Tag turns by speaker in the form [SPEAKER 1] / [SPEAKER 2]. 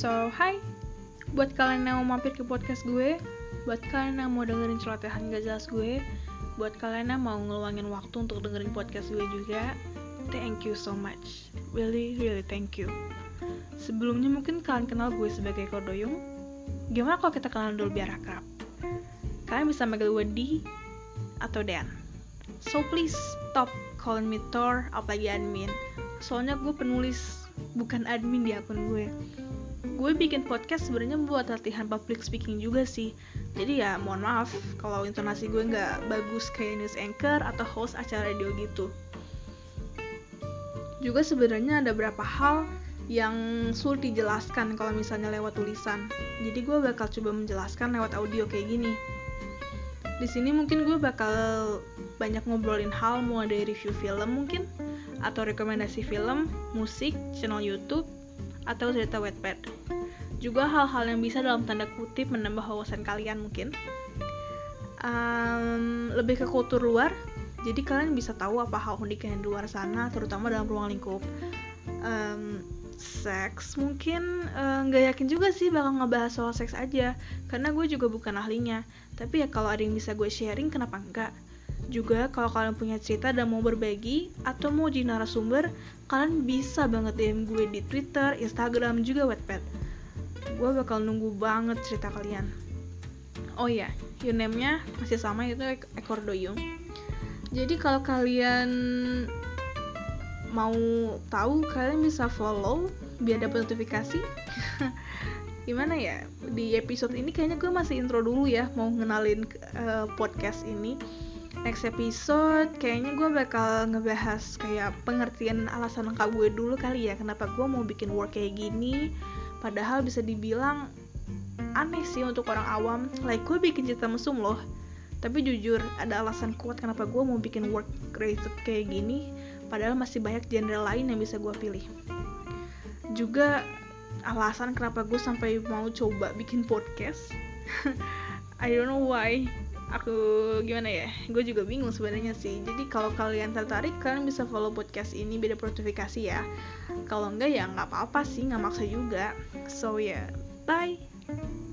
[SPEAKER 1] So, hai Buat kalian yang mau mampir ke podcast gue Buat kalian yang mau dengerin celotehan gak jelas gue Buat kalian yang mau ngeluangin waktu untuk dengerin podcast gue juga Thank you so much. Really, really thank you. Sebelumnya mungkin kalian kenal gue sebagai Kodoyung. Gimana kalau kita kenalan dulu biar akrab? Kalian bisa manggil gue di atau Dan So please stop calling me Thor apalagi admin. Soalnya gue penulis bukan admin di akun gue gue bikin podcast sebenarnya buat latihan public speaking juga sih. Jadi ya mohon maaf kalau intonasi gue nggak bagus kayak news anchor atau host acara radio gitu. Juga sebenarnya ada beberapa hal yang sulit dijelaskan kalau misalnya lewat tulisan. Jadi gue bakal coba menjelaskan lewat audio kayak gini. Di sini mungkin gue bakal banyak ngobrolin hal mulai dari review film mungkin atau rekomendasi film, musik, channel YouTube, atau cerita Wattpad. Juga hal-hal yang bisa dalam tanda kutip menambah wawasan kalian mungkin. Um, lebih ke kultur luar, jadi kalian bisa tahu apa hal unik yang di luar sana, terutama dalam ruang lingkup. Um, seks mungkin nggak uh, yakin juga sih bakal ngebahas soal seks aja, karena gue juga bukan ahlinya. Tapi ya kalau ada yang bisa gue sharing, kenapa enggak? Juga kalau kalian punya cerita dan mau berbagi atau mau jadi narasumber, kalian bisa banget DM gue di Twitter, Instagram, juga Wattpad. Gue bakal nunggu banget cerita kalian. Oh iya, username-nya masih sama itu ekor doyung. Jadi kalau kalian mau tahu, kalian bisa follow biar dapat notifikasi. Gimana ya? Di episode ini kayaknya gue masih intro dulu ya, mau ngenalin uh, podcast ini next episode kayaknya gue bakal ngebahas kayak pengertian alasan lengkap gue dulu kali ya kenapa gue mau bikin work kayak gini. Padahal bisa dibilang aneh sih untuk orang awam. Like gue bikin cerita mesum loh. Tapi jujur ada alasan kuat kenapa gue mau bikin work related kayak gini. Padahal masih banyak genre lain yang bisa gue pilih. Juga alasan kenapa gue sampai mau coba bikin podcast. I don't know why aku gimana ya? Gue juga bingung sebenarnya sih. Jadi kalau kalian tertarik kalian bisa follow podcast ini beda notifikasi ya. Kalau enggak ya nggak apa-apa sih nggak maksa juga. So ya yeah. bye